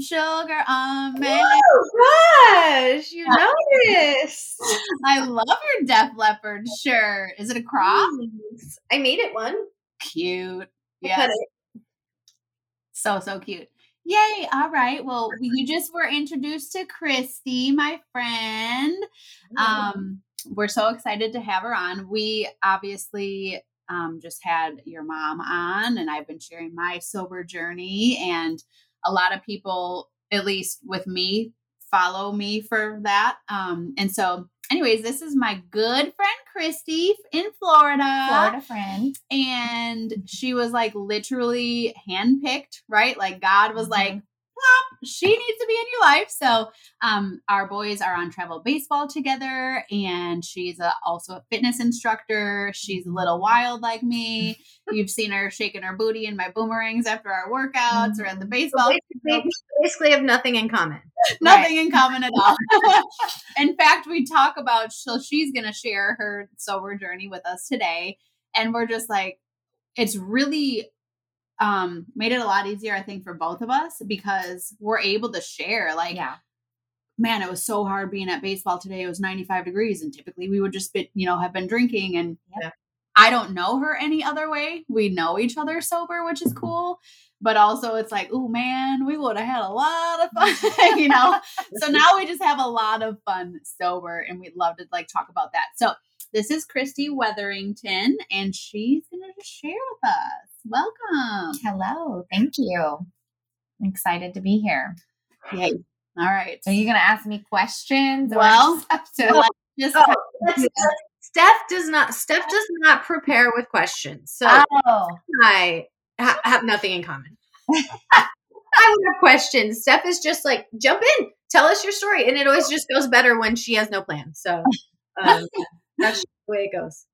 Sugar on me. Oh gosh, you noticed. I love your Def Leppard shirt. Is it a crop? I made it one. Cute. Yes. So, so cute. Yay. All right. Well, you just were introduced to Christy, my friend. Um, we're so excited to have her on. We obviously um, just had your mom on, and I've been sharing my sober journey. And a lot of people, at least with me, follow me for that. Um, and so, anyways, this is my good friend Christy in Florida Florida friend. and she was like literally handpicked, right? Like God was like, plop, she needs to be in your life. So um our boys are on travel baseball together and she's a, also a fitness instructor. She's a little wild like me. You've seen her shaking her booty in my boomerangs after our workouts or at the baseball. basically, basically have nothing in common. Nothing in common at all. in fact, we talk about so she's going to share her sober journey with us today, and we're just like, it's really um made it a lot easier, I think, for both of us because we're able to share. Like, Yeah. man, it was so hard being at baseball today. It was 95 degrees, and typically we would just be, you know, have been drinking and. Yeah. I don't know her any other way. We know each other sober, which is cool. But also, it's like, oh man, we would have had a lot of fun, you know so now we just have a lot of fun sober and we'd love to like talk about that so this is christy weatherington and she's gonna share with us welcome Hello, thank you. I'm excited to be here. yay all right So, are you going to ask me questions? Well, to- just Oh, Steph does not. Steph does not prepare with questions, so oh, I ha- have nothing in common. I would have questions. Steph is just like, jump in, tell us your story, and it always just goes better when she has no plan. So um, that's the way it goes.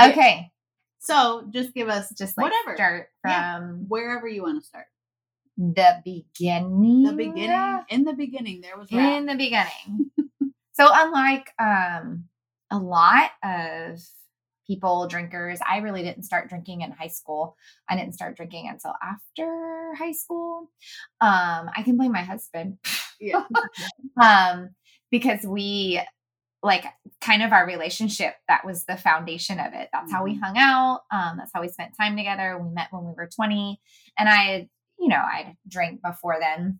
okay. So just give us Just like whatever start Yeah. from wherever you want to start the beginning. the beginning in the beginning there was rap. In the beginning. so, unlike um, a lot of people, drinkers, I really didn't start drinking in high school. I didn't start drinking until after high school. Um, I can blame my husband. yeah um because we like kind of our relationship that was the foundation of it. That's how we hung out um that's how we spent time together. We met when we were 20 and i had you know i'd drank before then.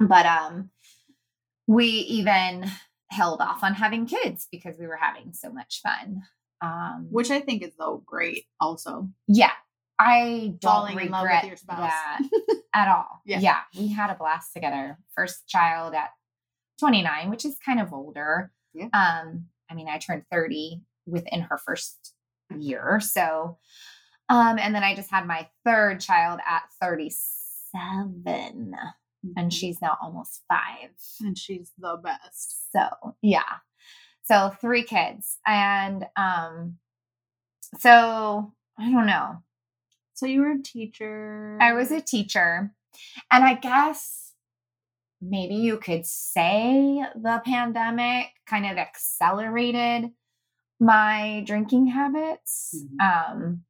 But um we even held off on having kids because we were having so much fun. Um which i think is though great also. Yeah. I don't Falling in love with regret your that at all. Yeah. yeah we had a blast together. First child at 29 which is kind of older Yeah. um i mean i turned 30 within her first year so um and then i just had my third child at 37 and she's now almost five and she's the best so yeah. So three kids. And um so I don't know. so you were a teacher I was a teacher. And I guess maybe you could say the pandemic kind of accelerated my drinking habits. Um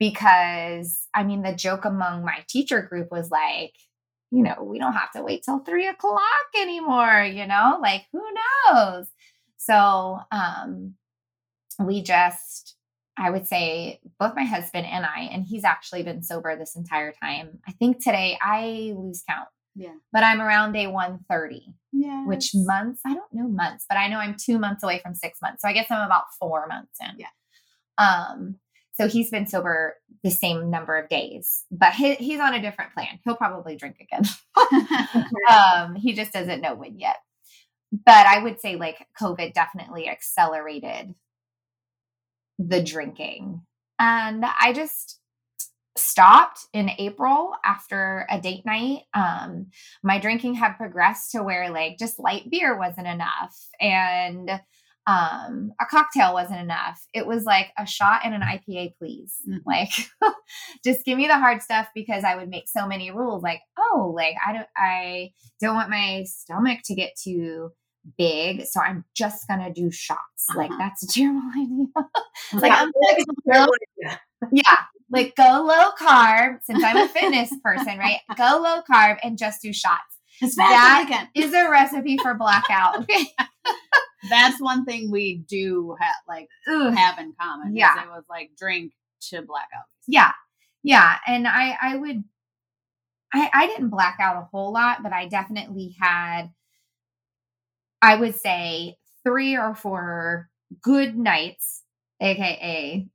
because I mean the joke among my teacher group was like, you know, we don't have to wait till three o'clock anymore, you know, like who knows? So um we just I would say both my husband and I, and he's actually been sober this entire time. I think today I lose count, yeah but I'm around day 130, yeah which months? I don't know months, but I know I'm two months away from six months. So I guess I'm about four months in. Yeah. Um, so he's been sober the same number of days, but he, he's on a different plan. He'll probably drink again. um, he just doesn't know when yet. But I would say like COVID definitely accelerated the drinking. And I just stopped in April after a date night. Um, my drinking had progressed to where like just light beer wasn't enough and um a cocktail wasn't enough. It was like a shot and an IPA, please. Mhm. Like just give me the hard stuff because I would make so many rules like, oh, like I don't I don't want my stomach to get too big, so I'm just gonna do shots. Like Uh-huh. that's a terrible idea. Like I'm like it's a terrible idea. yeah, like go low carb since I'm a fitness person, right? Go low carb and just do shots. That Is a recipe for blackout. That's one thing we do have like Ugh. have in common. Yeah. it was like drink to blackout. Yeah. Yeah. And I I would I I didn't black out a whole lot, but I definitely had I would say three or four good nights, aka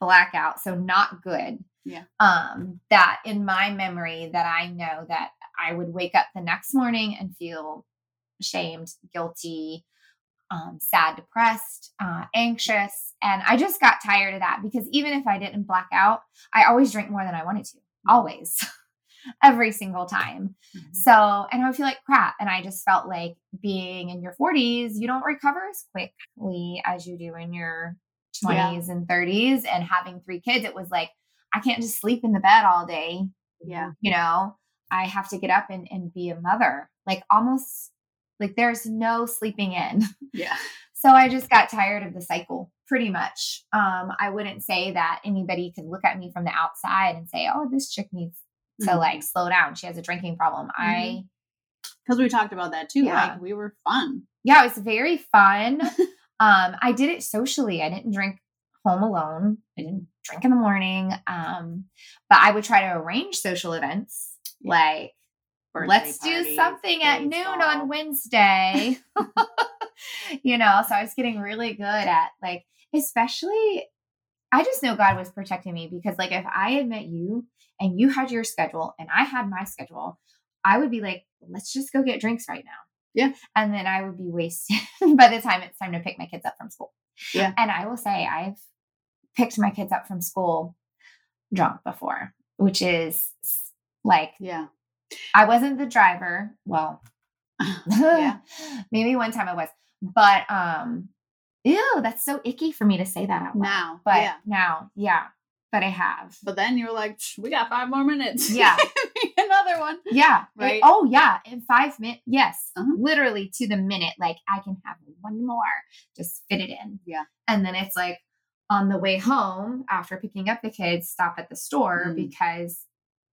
blackout. So not good. Yeah. Um, that in my memory that I know that I would wake up the next morning and feel ashamed, guilty, um, sad, depressed, uh, anxious. And I just got tired of that because even if I didn't black out, I always drink more than I wanted to, always, every single time. Mm-hmm. So, and I would feel like crap. And I just felt like being in your 40s, you don't recover as quickly as you do in your 20s and 30s. And having three kids, it was like, I can't just sleep in the bed all day. Yeah. You know, I have to get up and, and be a mother. Like almost like there's no sleeping in. Yeah. So I just got tired of the cycle pretty much. Um, I wouldn't say that anybody could look at me from the outside and say, oh, this chick needs to Mhm. like slow down. She has a drinking problem. I, Because we talked about that too. Yeah. Like we were fun. yeah, it was very fun. um, I did it socially. I didn't drink home alone. I didn't drink in the morning. Um, but I would try to arrange social events Yeah. like Birthday let's do something at noon on Wednesday. you know, so I was getting really good at like, especially, I just know God was protecting me because, like, if I had met you and you had your schedule and I had my schedule, I would be like, let's just go get drinks right now. Yeah. And then I would be wasted by the time it's time to pick my kids up from school. Yeah. And I will say, I've picked my kids up from school drunk before, which is like, Yeah. I wasn't the driver. Well, Yeah. maybe one time I was, but um, ew, that's so icky for me to say that out loud. Now. but yeah. now, yeah, but I have. But then you were like, we got five more minutes. Yeah. Another one. Yeah. it- Right. oh, yeah. In five minutes. Yes. Uh-huh. Literally to the minute. Like I can have one more. Just fit it in. Yeah. And then it's like on the way home after picking up the kids, stop at the store Mm. because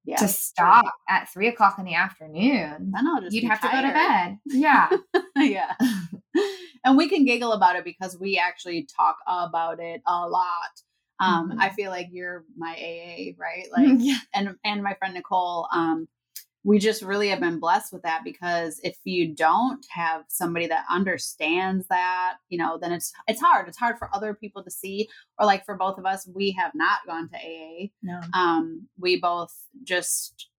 Yeah. to stop at three o'clock in the afternoon, I know. Just you'd have to go to bed. Yeah. yeah. and we can giggle about it because we actually talk about it a lot. Um, Mhm. I feel like you're my AA, right? Like, yeah. and and my friend Nicole, um, we just really have been blessed with that because if you don't have somebody that understands that, you know, then it's it's hard. It's hard for other people to see, or like for both of us, we have not gone to AA. No. Um, we both just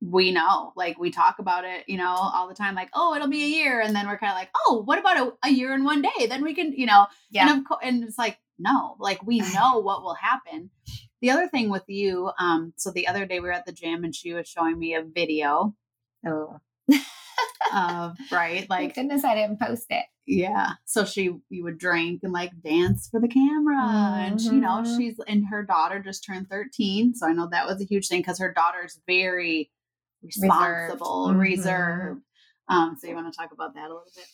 we know like we talk about it you know all the time like oh it'll be a year and then we're kind of like oh what about a, a year and one day then we can you know Yeah. and, co- and it's like no like we know what will happen the other thing with you um so the other day we were at the gym and she was showing me a video Oh. of right Thank like goodness I didn't post it. yeah so she you would drink and like dance for the camera and she, you know Mhm. she's and her daughter just turned 13 so i know that was a huge thing because her daughter's very responsible Mhm. reserved um so you want to talk about that a little bit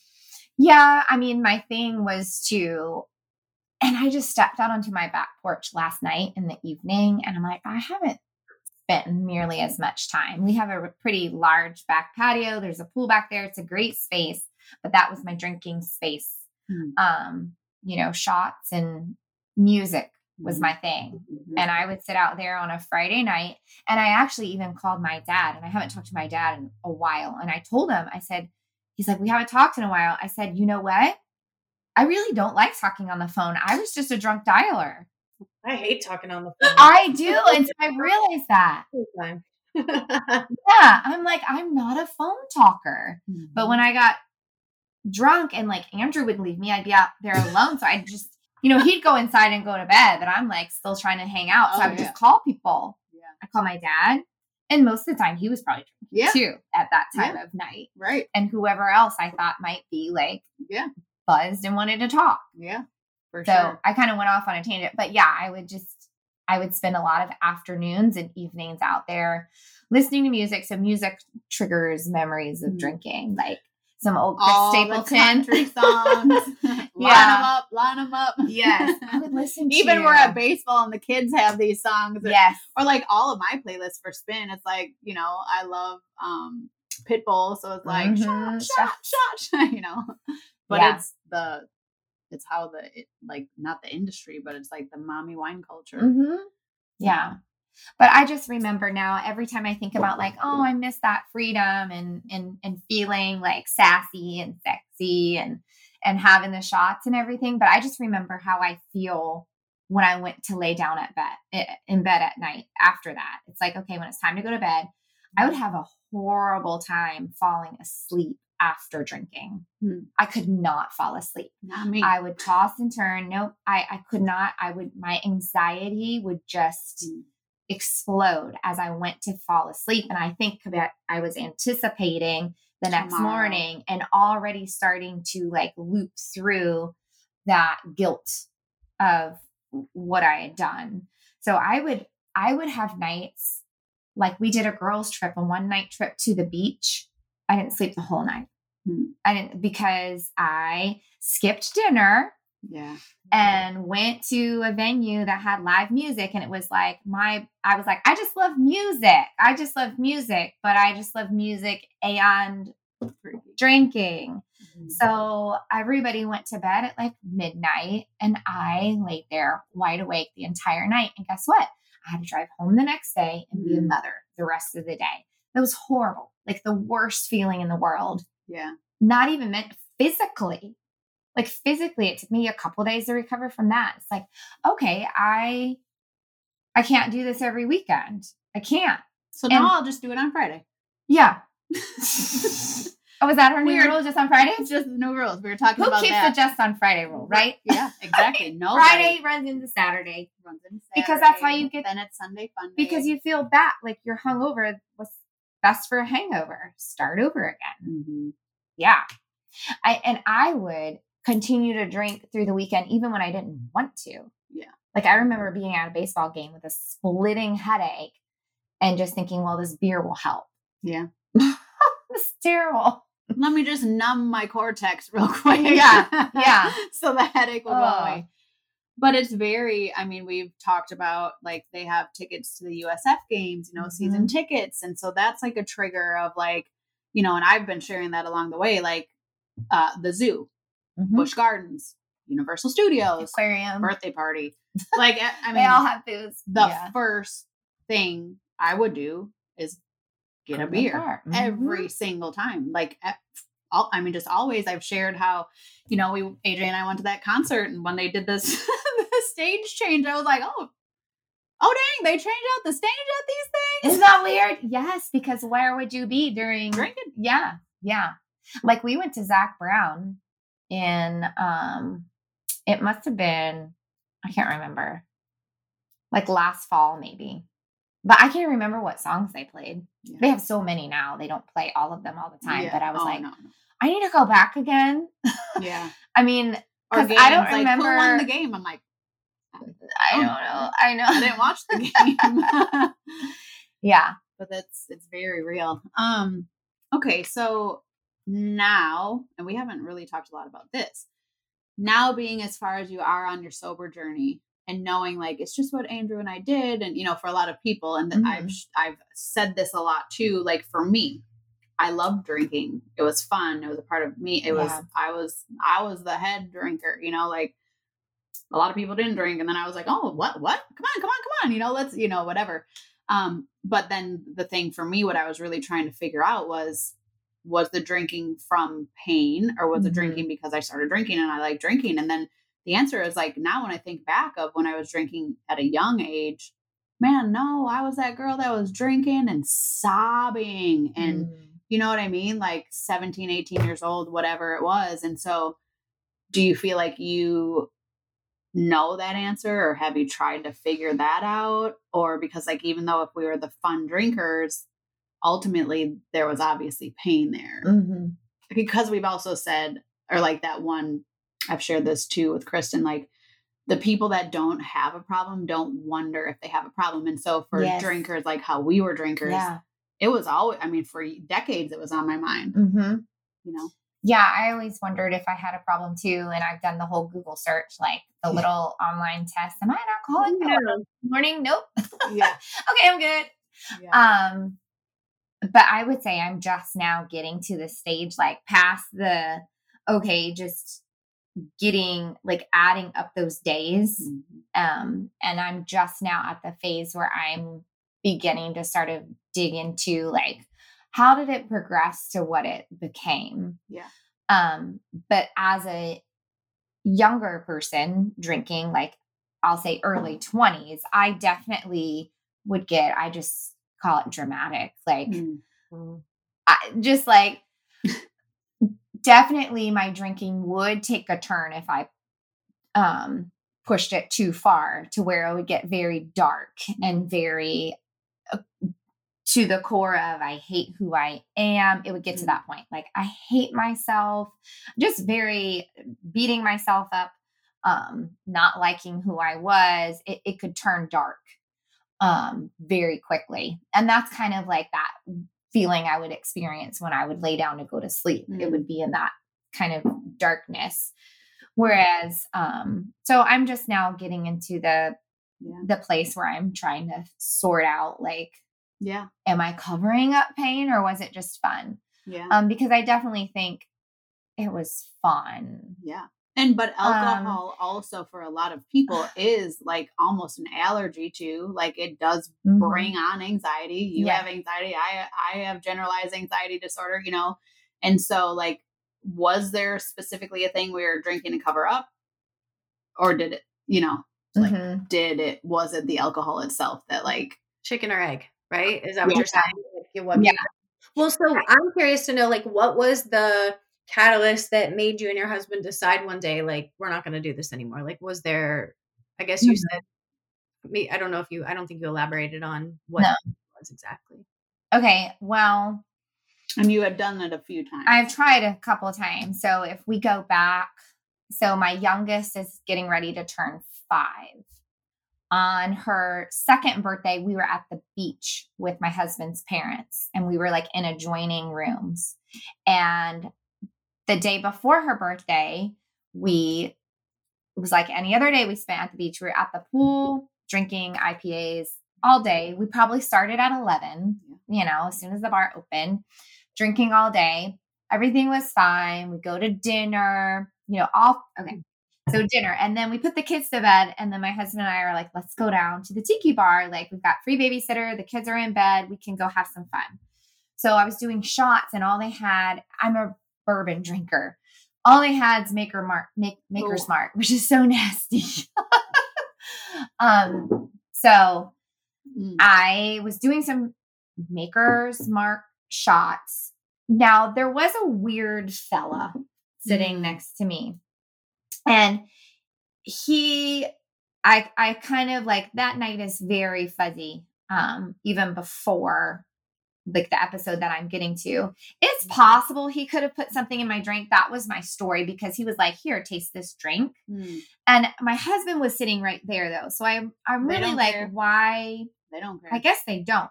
Yeah, I mean, my thing was to, and I just stepped out onto my back porch last night in the evening, and I'm like, I haven't spent nearly as much time. We have a pretty large back patio. There's a pool back there. It's a great space, but that was my drinking space. Hmm. Um, you know, shots and music was my thing. Mhm. and I would sit out there on a Friday night. And I actually even called my dad, and I haven't talked to my dad in a while. And I told him, I said, he's like, we haven't talked in a while. I said, you know what? I really don't like talking on the phone. I was just a drunk dialer. I hate talking on the phone. I do. And so I realized that. all the time. Yeah. I'm like, I'm not a phone talker. But when mm-hmm. I got drunk and like Andrew would leave me, I'd be out there alone. So I'd just you know, he'd go inside and go to bed, but I'm like still trying to hang out. So Oh, I would yeah. just call people. Yeah. I call my dad. And most of the time he was probably Yeah. too at that time of night. Right. And whoever else I thought might be like Yeah. Buzzed and wanted to talk. Yeah. For So sure. I kind of went off on a tangent. But yeah, I would just I would spend a lot of afternoons and evenings out there listening to music. So music triggers memories of Mhm. drinking, like some old Chris All Stapleton country songs. line Yeah. them up. Line them up. Yes, I would listen to Even we're at baseball and the kids have these songs. or- Yes. Or like all of my playlists for spin. It's like, you know, I love um Pitbull. So it's like Mhm. shot, shot, shot, you know. But Yeah. it's the it's how the it, like not the industry, but it's like the mommy wine culture. hmm Yeah. But I just remember now every time I think about like, oh, I miss that freedom and and and feeling like sassy and sexy and and having the shots and everything. But I just remember how I feel when I went to lay down at bed in bed at night after that. It's like, okay, when it's time to go to bed, I would have a horrible time falling asleep after drinking. Hmm. I could not fall asleep. Not me. I would toss and turn. Nope, I, I could not. I would, my anxiety would just Mm. explode as I went to fall asleep. And I think that I was anticipating the next Tomorrow. morning and already starting to like loop through that guilt of what I had done. So I would, I would have nights like we did a girls' trip, a one night trip to the beach. I didn't sleep the whole night. I didn't because I skipped dinner yeah. and went to a venue that had live music and it was like my I was like I just love music. I just love music, but I just love music and drinking. Mhm. So everybody went to bed at like midnight and I laid there wide awake the entire night and guess what? I had to drive home the next day and be a Mm. mother the rest of the day. That was horrible. Like the worst feeling in the world Yeah. not even meant physically. Like physically, it took me a couple days to recover from that. It's like, okay, I I can't do this every weekend. I can't. So now And- I'll just do it on Friday. Yeah. Oh, was that our new Weird. rule just on Friday? It's just no rules. We were talking Who about keeps that. the just on Friday rule, right? Yeah, exactly. No Friday runs into Saturday runs in Because that's how you get- Then it's Sunday fun because you feel bad, like you're hungover. What's best for a hangover? Start over again. Mhm. Yeah. I and I would continue to drink through the weekend even when I didn't want to. Yeah. Like I remember being at a baseball game with a splitting headache and just thinking, well, this beer will help. Yeah. It's terrible. Let me just numb my cortex real quick. Yeah, yeah. so the headache will go Oh. away. But it's very, I mean, we've talked about like they have tickets to the USF games, you know, season Mm-hmm. tickets. And so that's like a trigger of like, you know, and I've been sharing that along the way, like uh the zoo, Mhm. Busch Gardens, Universal Studios, Aquarium. birthday party. Like I mean they all have booze. the yeah. first thing I would do is get Go a beer. Mhm. every single time. Like, all, I mean, just always. I've shared how, you know, we AJ and I went to that concert, and when they did this the stage change, I was like, oh, oh dang, they changed out the stage at these things. Isn't that weird? Yes, because where would you be during Drinking. Yeah, yeah. Like we went to Zac Brown in um it must have been I can't remember. Like last fall maybe. But I can't remember what songs they played. Yeah. They have so many now. They don't play all of them all the time. Yeah. But I was Oh, like, no, I need to go back again. yeah. I mean, Or 'Cause games, I don't like, who remember- won the game. I'm like, I don't know. I know. I didn't watch the game. yeah. but that's it's very real. Um okay, so now, and we haven't really talked a lot about this. Now being as far as you are on your sober journey and knowing like it's just what Andrew and I did and you know for a lot of people and that I've I've said this a lot too like for me I loved drinking. It was fun. It was a part of me. It was I was I was the head drinker, you know, like a lot of people didn't drink and then I was like, "Oh, what what? Come on, come on, come on." You know, let's, you know, whatever. Um but then the thing for me what I was really trying to figure out was was the drinking from pain or was it Mhm. drinking because I started drinking and I like drinking and then the answer is like now when I think back of when I was drinking at a young age, man, no, I was that girl that was drinking and sobbing and Mm. you know what I mean? Like 17, 18 years old, whatever it was. And so, do you feel like you know that answer or have you tried to figure that out or because like even though if we were the fun drinkers ultimately there was obviously pain there Mm-hmm. because we've also said or like that one i've shared this too with kristen like the people that don't have a problem don't wonder if they have a problem and so for Yes. drinkers like how we were drinkers Yeah. it was always i mean for decades it was on my mind Mm-hmm. you know Yeah, I always wondered if I had a problem too. And I've done the whole Google search, like the Yeah. little online test. Am I an alcoholic? No. Morning? Nope. yeah okay, I'm good. yeah Um, but I would say I'm just now getting to the stage, like past the okay, just getting like adding up those days. Mhm. Um, and I'm just now at the phase where I'm beginning to sort of dig into like how did it progress to what it became? Yeah. Um, but as a younger person drinking, like I'll say early 20s, I definitely would get, I just call it dramatic. Like Mm. I, just like definitely my drinking would take a turn if I um pushed it too far to where it would get very dark and very uh, to the core of I hate who I am. It would get to Mm. that point. Like I hate myself, just very beating myself up, um, not liking who I was. It, it could turn dark um very quickly. And that's kind of like that feeling I would experience when I would lay down to go to sleep. It Mm. would be in that kind of darkness. Whereas, um, so I'm just now getting into the yeah the place where I'm trying to sort out like, yeah am I covering up pain or was it just fun? yeah Um, because I definitely think it was fun. Yeah. And but Um, alcohol also for a lot of people is like almost an allergy to like it does Mhm. bring on anxiety. You Yeah. have anxiety. I I have generalized anxiety disorder, you know. And so like was there specifically a thing we were drinking to cover up? Or did it, you know, like Mhm. did it was it the alcohol itself that like chicken or egg, right? Is that what Yeah. you're saying? Like, what- Yeah. Well, so I'm curious to know, like, what was the catalyst that made you and your husband decide one day, like, we're not going to do this anymore? Like, was there? I guess you Mhm. said. Me, I don't know if you. I don't think you elaborated on what No. was exactly. Okay. Well, and you had done it a few times. I've tried a couple times. So if we go back, so my youngest is getting ready to turn five. On her second birthday, we were at the beach with my husband's parents, and we were like in adjoining rooms. And the day before her birthday, we it was like any other day we spent at the beach. We were at the pool drinking IPAs all day. We probably started at 11, you know, as soon as the bar opened, drinking all day. Everything was fine. We go to dinner, you know, all okay. So dinner, and then we put the kids to bed, and then my husband and I are like, "Let's go down to the tiki bar. Like we've got free babysitter. The kids are in bed. We can go have some fun." So I was doing shots, and all they had. I'm a bourbon drinker. All they had is Maker Mark, make, Maker's Ooh. Mark, which is so nasty. um. So Mm. I was doing some Maker's Mark shots. Now, there was a weird fella sitting Mm. next to me. And he I I kind of like that night is very fuzzy. Um even before like the episode that I'm getting to. It's possible he could have put something in my drink. That was my story because he was like, "Here, taste this drink." Mm. And my husband was sitting right there though. So I'm I'm really like, care. why They don't care. I guess they don't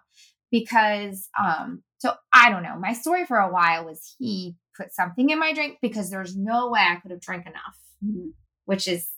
because um so I don't know. My story for a while was he put something in my drink because there's no way I could have drank enough, Mm. which is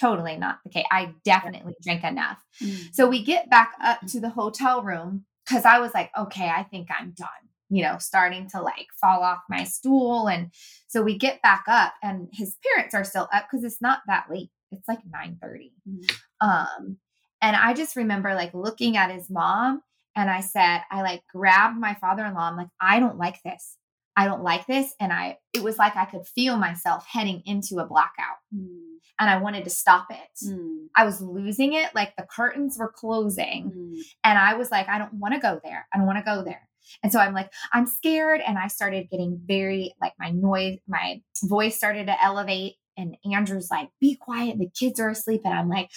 totally not the case. I definitely drink enough. Mm. So we get back up to the hotel room cuz I was like, okay, I think I'm done. You know, starting to like fall off my stool and so we get back up and his parents are still up cuz it's not that late. It's like 9:30. Mm. Um, and I just remember like looking at his mom and I said, I like grabbed my father in law. I'm like, I don't like this. I don't like this. And I, it was like I could feel myself heading into a blackout Mm. and I wanted to stop it. Mm. I was losing it. Like the curtains were closing Mm. and I was like, I don't want to go there. I don't want to go there. And so I'm like, I'm scared. And I started getting very like my noise, my voice started to elevate and Andrew's like, be quiet. The kids are asleep. And I'm like,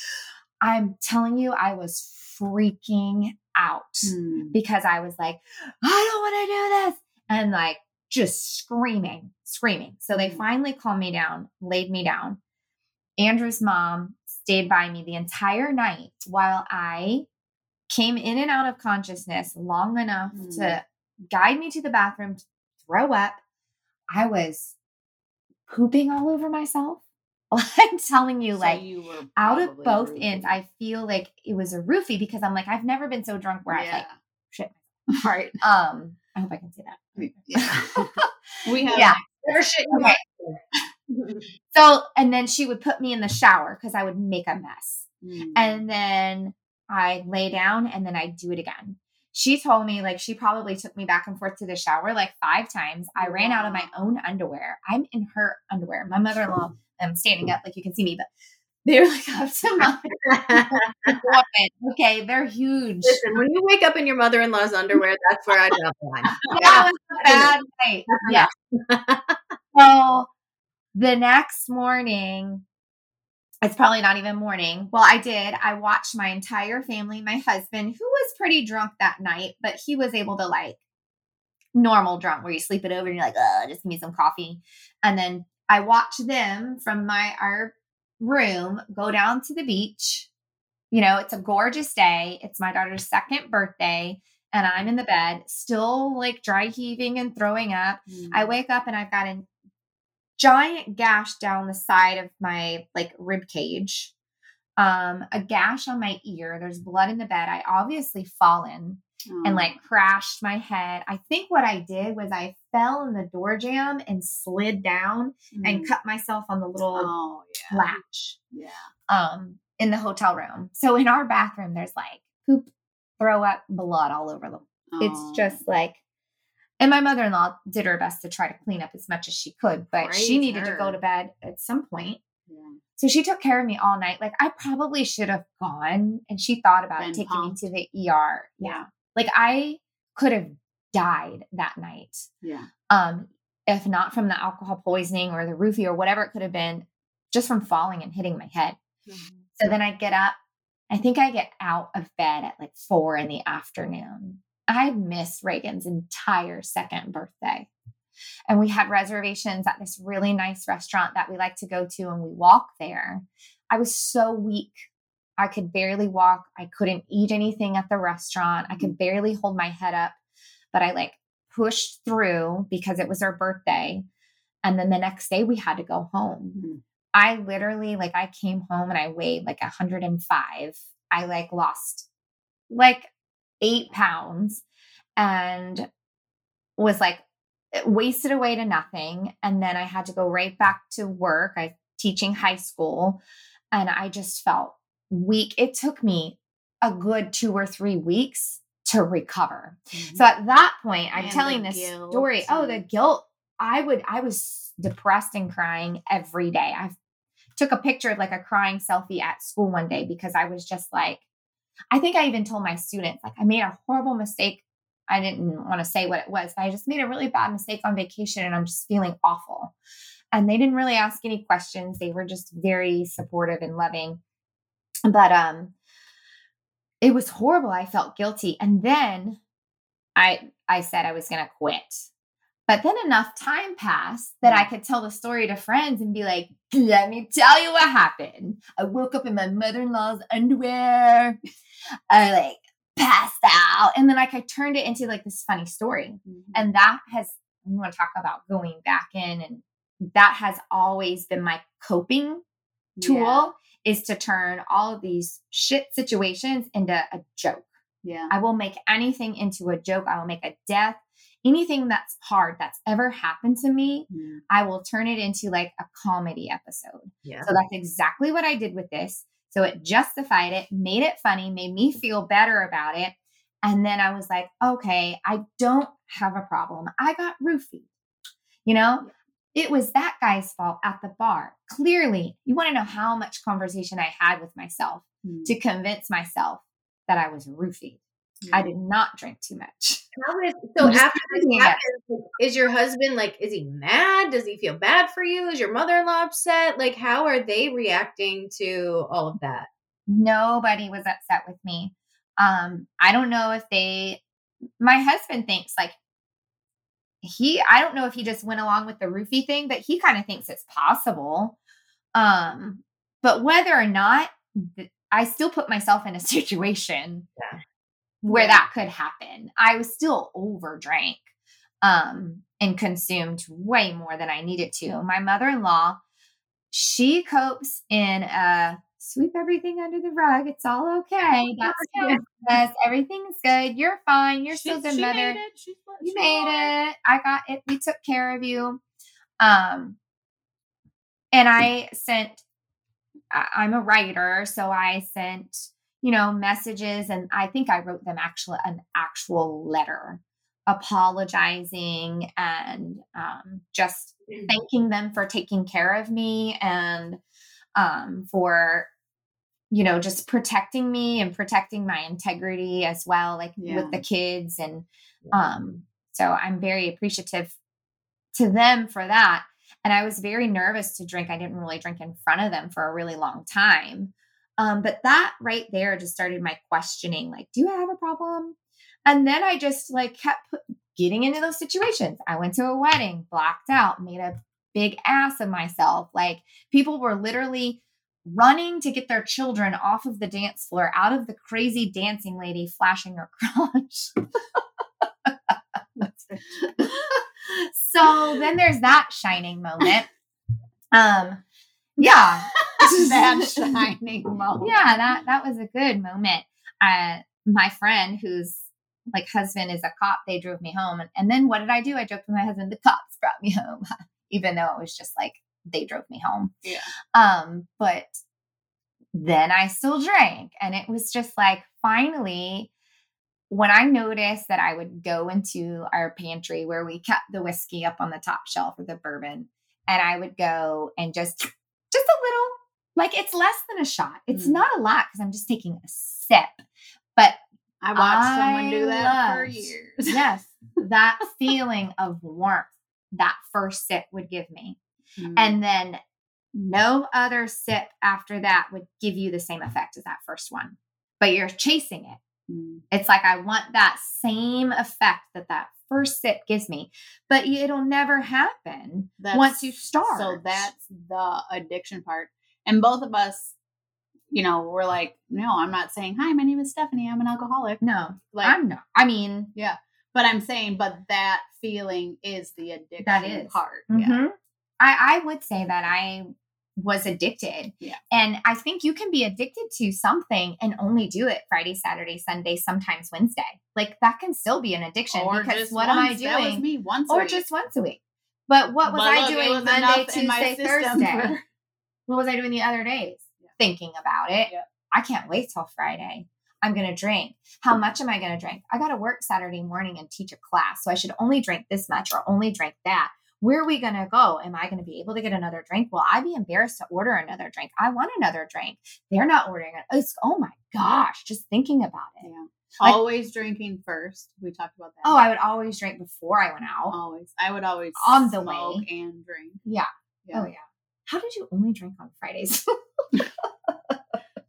I'm telling you, I was freaking out Mm. because I was like, I don't want to do this. And like just screaming, screaming. So they Mhm. finally calmed me down, laid me down. Andrew's mom stayed by me the entire night while I came in and out of consciousness long enough Mm. to guide me to the bathroom, to throw up. I was pooping all over myself. I'm telling you, So like, you out of both ends, I feel like it was a roofie because I'm like, I've never been so drunk where I like yeah. shit. right. Um, I hope I can say that. Yeah. we have Yeah. Okay. So, and then she would put me in the shower because I would make a mess. Mm. And then I'd lay down and then I'd do it again. She told me like she probably took me back and forth to the shower like five times. I ran out of my own underwear. I'm in her underwear. My mother in law, I'm standing up like you can see me, but they're like up to my. Okay, they're huge. Listen, when you wake up in your mother-in-law's underwear, that's where I draw the line. That was a bad night. Yeah. So the next morning, it's probably not even morning. Well, I did. I watched my entire family, my husband, who was pretty drunk that night, but he was able to like normal drunk where you sleep it over and you're like, uh, just give me some coffee. And then I watched them from my our room go down to the beach. You know, it's a gorgeous day. It's my daughter's second birthday, and I'm in the bed, still like dry heaving and throwing up. Mm. I wake up and I've got a giant gash down the side of my like rib cage. Um, a gash on my ear. There's blood in the bed. I obviously fallen and like crashed my head. I think what I did was I fell in the door jamb and slid down and Mm. cut myself on the little Oh yeah. latch Yeah. um in the hotel room. So in our bathroom there's like poop, throw up, blood all over them. Oh. It's just like and my mother-in-law did her best to try to clean up as much as she could, but she Praise needed to go to bed at some point. Yeah. So she took care of me all night. Like I probably should have gone and she thought about Been taking pumped. me to the ER. Yeah. Like I could have died that night. Yeah. Um, if not from the alcohol poisoning or the roofie or whatever it could have been, just from falling and hitting my head. So then I get up. I think I get out of bed at like four in the afternoon. I miss Reagan's entire second birthday. And we had reservations at this really nice restaurant that we like to go to, and we walk there. I was so weak. I could barely walk. I couldn't eat anything at the restaurant. I could barely hold my head up, but I like pushed through because it was her birthday. And then the next day we had to go home. Mhm. I literally like I came home and I weighed like 105. I like lost like 8 pounds and was like wasted away to nothing and then I had to go right back to work. I teaching high school and I just felt weak. It took me a good 2 or 3 weeks to recover. So mm-hmm. at that point, I'm And telling this guilt story. Oh, the guilt. I would, I was depressed and crying every day. I took a picture of like a crying selfie at school one day because I was just like, I think I even told my students, like, I made a horrible mistake. I didn't want to say what it was, but I just made a really bad mistake on vacation and I'm just feeling awful. And they didn't really ask any questions. They were just very supportive and loving. But um it was horrible. I felt guilty. And then I I said I was going to quit. But then enough time passed that I could tell the story to friends and be like, let me tell you what happened. I woke up in my mother-in-law's underwear. I like passed out. And then like I turned it into like this funny story. Mhm. And that has we want to talk about going back in and that has always been my coping tool Yeah. is to turn all of these shit situations into a joke. Yeah. I will make anything into a joke. I will make a death, anything that's hard that's ever happened to me, Mm. I will turn it into like a comedy episode. Yeah. So that's exactly what I did with this. So it justified it, made it funny, made me feel better about it. And then I was like, okay, I don't have a problem. I got roofied. You know, it was that guy's fault at the bar. Clearly, you want to know how much conversation I had with myself Mm. to convince myself that I was roofied. I did not drink too much. How is so after this happens, is your husband like is he mad? Does he feel bad for you? Is your mother-in-law upset? Like how are they reacting to all of that? Nobody was upset with me. Um, I don't know if they my husband thinks like he I don't know if he just went along with the roofie thing, but he kind of thinks it's possible. Um, but whether or not I still put myself in a situation Yeah. where that could happen. I was still overdrank um and consumed way more than I needed to. My mother-in-law, she copes in a sweep everything under the rug. It's all okay. That's Okay. yes, everything's good. You're fine. You're She- still good mother made you made wanted. it. I got it. We took care of you. Um, and I sent. I- I'm a writer, so I sent you know messages, and I think I wrote them actually an actual letter, apologizing and um, just thanking them for taking care of me and um, for you know just protecting me and protecting my integrity as well like Yeah. with the kids and um so i'm very appreciative to them for that and i was very nervous to drink. I didn't really drink in front of them for a really long time um but that right there just started my questioning like do i have a problem? And then i just like kept getting into those situations. I went to a wedding blacked out made a big ass of myself like people were literally running to get their children off of the dance floor out of the crazy dancing lady flashing her crotch. So then there's that shining moment. Um yeah. That shining moment. yeah that that was a good moment. Uh my friend whose like husband is a cop they drove me home and, and then what did i do? I joked with my husband the cops brought me home even though it was just like they drove me home Yeah. um but then i still drank and it was just like finally when i noticed that i would go into our pantry where we kept the whiskey up on the top shelf of the bourbon and i would go and just just a little like it's less than a shot it's Mm. not a lot because i'm just taking a sip but I watched someone do I that for years. yes that feeling of warmth that first sip would give me Mm. and then no other sip after that would give you the same effect as that first one but you're chasing it Mm. it's like i want that same effect that that first sip gives me but it'll never happen That's- once you start So that's the addiction part. And both of us, you know, we're like, no, I'm not saying, hi, my name is Stephanie. I'm an alcoholic. no Like, i'm not i mean yeah. but I'm saying, but that feeling is the addiction That is. part. Yeah. I, I would say that I was addicted. Yeah. And I think you can be addicted to something and only do it Friday, Saturday, Sunday, sometimes Wednesday. Like that can still be an addiction Or because what am I once. That doing? me once a Or just once a week. But what was But I look, doing was Monday, Tuesday, Thursday? for- What was I doing the other days? Yeah. Thinking about it. Yeah. I can't wait till Friday. I'm going to drink. How much am I going to drink? I got to work Saturday morning and teach a class. So I should only drink this much or only drink that. Where are we going to go? Am I going to be able to get another drink? Will I be embarrassed to order another drink? I want another drink. They're not ordering it. It's, oh my gosh, just thinking about it. Yeah. Like- always drinking first. We talked about that. Oh, I would always drink before I went out. always. I would always On the smoke way. and drink. Yeah. Oh, yeah. Oh, yeah. How did you only drink on Fridays?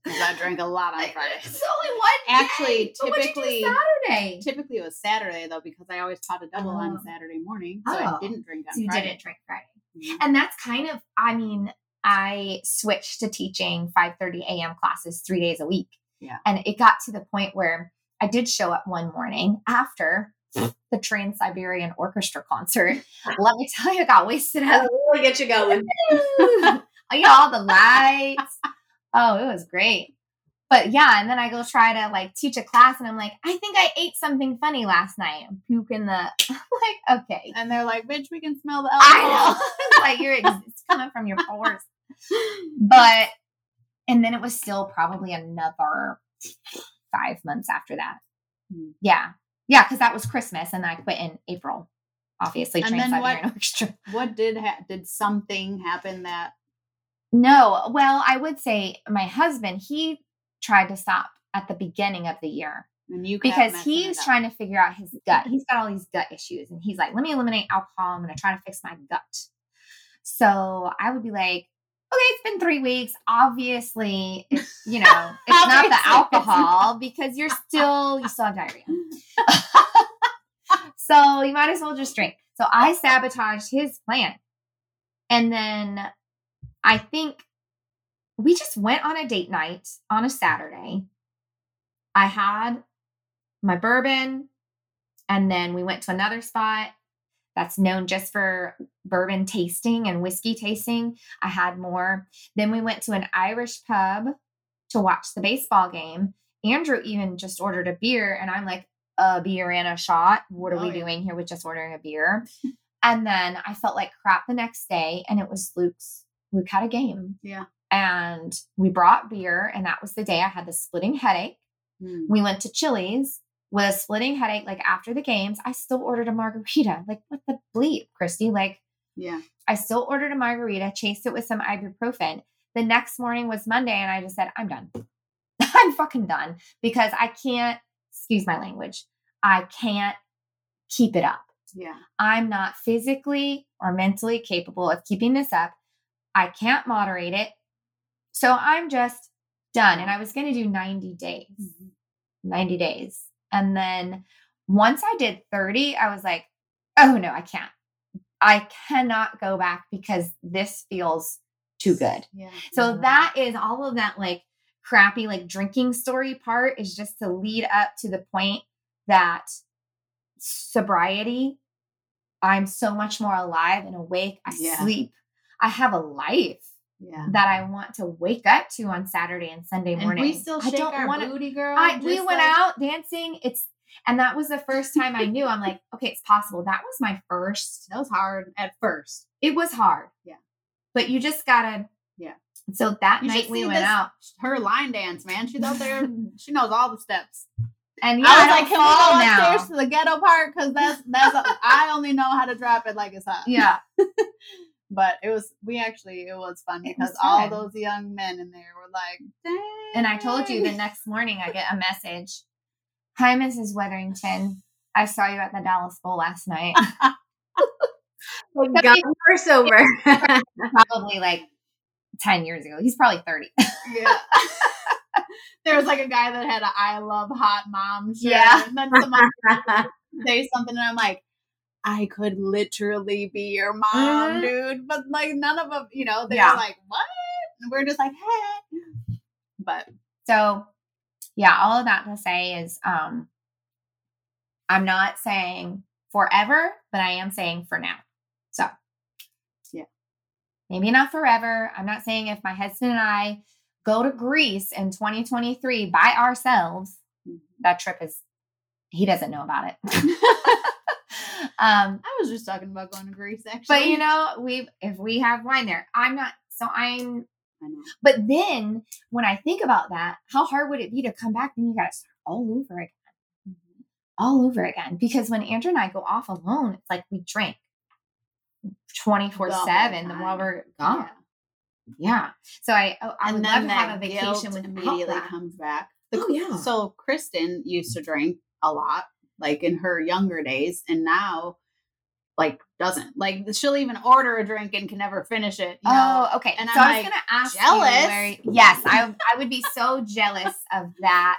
Because I drank a lot on Friday. It's only one day. Actually, But what'd you do typically- Saturday. Typically it was Saturday though, because I always taught a double on Oh. Saturday morning. So Oh. I didn't drink on So you Friday. didn't drink Friday. Mhm. And that's kind of, I mean, I switched to teaching 5:30 a.m. classes three days a week. Yeah. And it got to the point where I did show up one morning after the Trans Siberian Orchestra concert. Let me tell you, I got wasted out. really get you going. you know, all the lights. Oh, it was great. But yeah, and then I go try to like teach a class, and I'm like, I think I ate something funny last night. I'm puking the like, okay. And they're like, bitch, we can smell the I alcohol. know. like you're ex- it's coming from your pores. But and then it was still probably another five months after that. Hmm. Yeah. Yeah, because that was Christmas and I quit in April. Obviously, And then what- What did ha- did something happen that No, well, I would say my husband, he tried to stop at the beginning of the year. And you because he's trying to figure out his gut. He's got all these gut issues, and he's like, "Let me eliminate alcohol. I'm going to try to fix my gut." So I would be like, "Okay, it's been three weeks. Obviously, it's, you know, it's not the alcohol because you're still you still have diarrhea. so you might as well just drink." So I sabotaged his plan, and then I think we just went on a date night on a Saturday. I had my bourbon, and then we went to another spot that's known just for bourbon tasting and whiskey tasting. I had more. Then we went to an Irish pub to watch the baseball game. Andrew even just ordered a beer, and I'm like, a beer and a shot. What are Oh, we yeah. doing here with just ordering a beer? and then I felt like crap the next day, and it was Luke's. Luke had a game. Yeah. and we brought beer and that was the day i had the splitting headache. Mm. we went to chili's with a splitting headache like after the games. I still ordered a margarita. Like what the bleep christy? Like Yeah. i still ordered a margarita chased it with some ibuprofen. The next morning was monday and i just said i'm done. I'm fucking done. Because i can't excuse my language i can't keep it up. Yeah. i'm not physically or mentally capable of keeping this up I can't moderate it. So I'm just done. And I was going to do 90 days, Mhm. 90 days. And then once I did 30, I was like, oh no, I can't. I cannot go back because this feels too good. Yeah. So that is all of that like crappy like drinking story part is just to lead up to the point that sobriety I'm so much more alive and awake. I Yeah. sleep. I have a life Yeah. that I want to wake up to on Saturday and Sunday And morning. we still I shake don't our wanna- booty, girl. I, we went like- out dancing. It's and that was the first time I knew. I'm like, okay, it's possible. That was my first That was hard at first. it was hard. Yeah. But you just gotta. Yeah. So that You night we went this- out. Her line dance, man. She's out there. she knows all the steps. And yeah, I was I, like, can we go now. upstairs to the ghetto part? Because that's that's I only know how to drop it like it's hot. Yeah. But it was we actually it was fun because was all those young men in there were like, Dang. And I told you the next morning I get a message. Hi, Mrs. Weatherington. I saw you at the Dallas Bull last night. Oh, God, we're sober. probably like 10 years ago. He's probably 30. yeah. there was like a guy that had a I love hot mom shirt. Yeah. And then someone say something and I'm like, I could literally be your mom, Mhm. dude. But like none of them, you know, they're Yeah. like, what? And we're just like, hey. But So, yeah, all of that to say is um I'm not saying forever, but I am saying for now. So, Yeah. Maybe not forever. I'm not saying if my husband and I go to Greece in 2023 by ourselves, that trip is he doesn't know about it. um I was just talking about going to Greece actually. but you know, we if we have wine there, I'm not so I'm I know. but then when I think about that, how hard would it be to come back? Then you got to start all over again, Mm-hmm. all over again. Because when Andrew and I go off alone, it's like we drink 24 7 the while we're gone. Yeah. So I, oh, I and would love to have a vacation with immediately that. comes back. Oh, yeah. So Kristen used to drink a lot, like in her younger days, and now like doesn't. Like she'll even order a drink and can never finish it. You know? Oh, okay. And so I'm I was like, gonna ask jealous. you where, yes, I I would be so jealous of that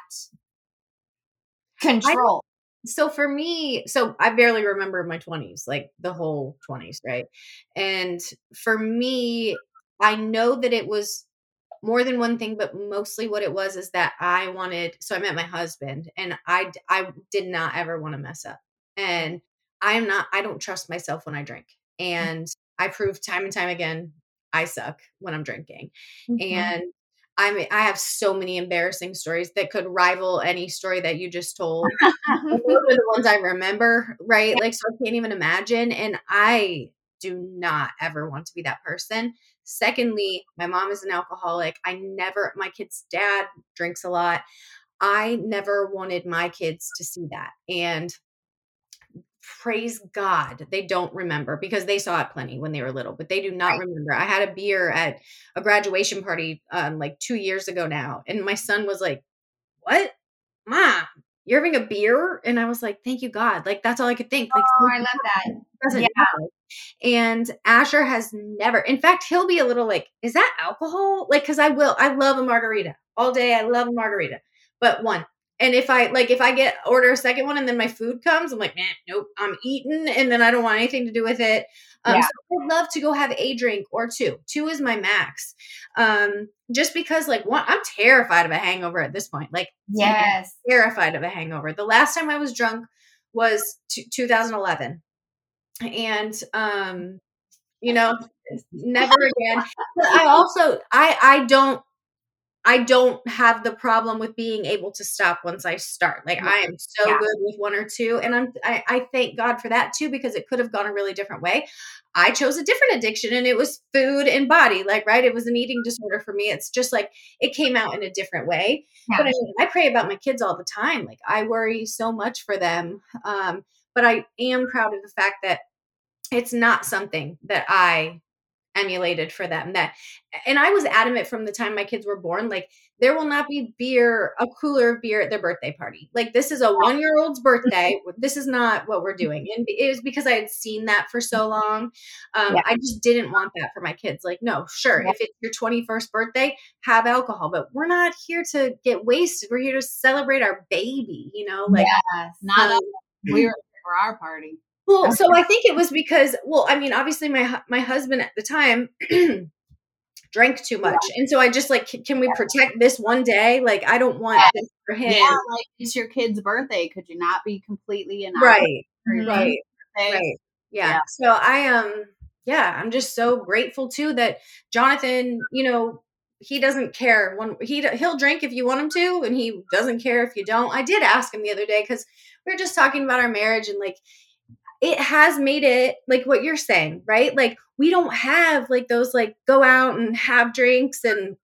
control. so for me, so I barely remember my 20s, like the whole 20s, right? And for me, I know that it was more than one thing, but mostly what it was is that I wanted. So I met my husband, and i i did not ever want to mess up, and I am not. I don't trust myself when I drink, and I proved time and time again I suck when I'm drinking, Mhm. and. I mean, I have so many embarrassing stories that could rival any story that you just told those are the ones I remember, right? Like, so I can't even imagine. And I do not ever want to be that person. Secondly, my mom is an alcoholic. I never, my kid's dad drinks a lot. I never wanted my kids to see that. And praise God, they don't remember because they saw it plenty when they were little, but they do not remember. I had a beer at a graduation party um, like two years ago now, and my son was like, What? Mom, you're having a beer and i was like thank you god like that's all i could think like Oh, I love that. Doesn't Yeah. matter. And Asher has never, in fact, he'll be a little like, is that alcohol? Like, cause I will, I love a margarita all day. I love a margarita, but one. And if I like, if I get order a second one and then my food comes, I'm like, nah, nope, I'm eating. And then I don't want anything to do with it. Um, Yeah. so I'd love to go have a drink or two. Two is my max. Um, just because like one, I'm terrified of a hangover at this point. Like Yes. terrified of a hangover. The last time I was drunk was t- 2011. And um you know, never again. But I also I I don't I don't have the problem with being able to stop once I start. Like I am so Yeah. good with one or two and I'm I, I thank God for that too because it could have gone a really different way. I chose a different addiction and it was food and body, like right? It was an eating disorder for me. It's just like it came out in a different way. Yeah. But I mean, I pray about my kids all the time. Like I worry so much for them. Um, but I am proud of the fact that it's not something that I emulated for them. That and I was adamant from the time my kids were born, like there will not be beer, a cooler of beer at their birthday party. Like this is a one year old's birthday. This is not what we're doing. And it was because I had seen that for so long. Um, Yeah. I just didn't want that for my kids. Like, no, sure, Yeah. if it's your 21st birthday, have alcohol, but we're not here to get wasted. We're here to celebrate our baby, you know, like yes. Not um. We were for our party. well, so I think it was because, well, I mean, obviously my my husband at the time drank too much, and so I just like, "Can- we protect this one day? Like, I don't want this for him, Yeah, like it's your kid's birthday. Could you not be completely in right? Right, right, yeah. Yeah. So I um, yeah, I'm just so grateful too that Jonathan, you know. He doesn't care when he he'll drink if you want him to, and he doesn't care if you don't. I did ask him the other day because we were just talking about our marriage and like it has made it like what you're saying, right? Like we don't have like those like go out and have drinks and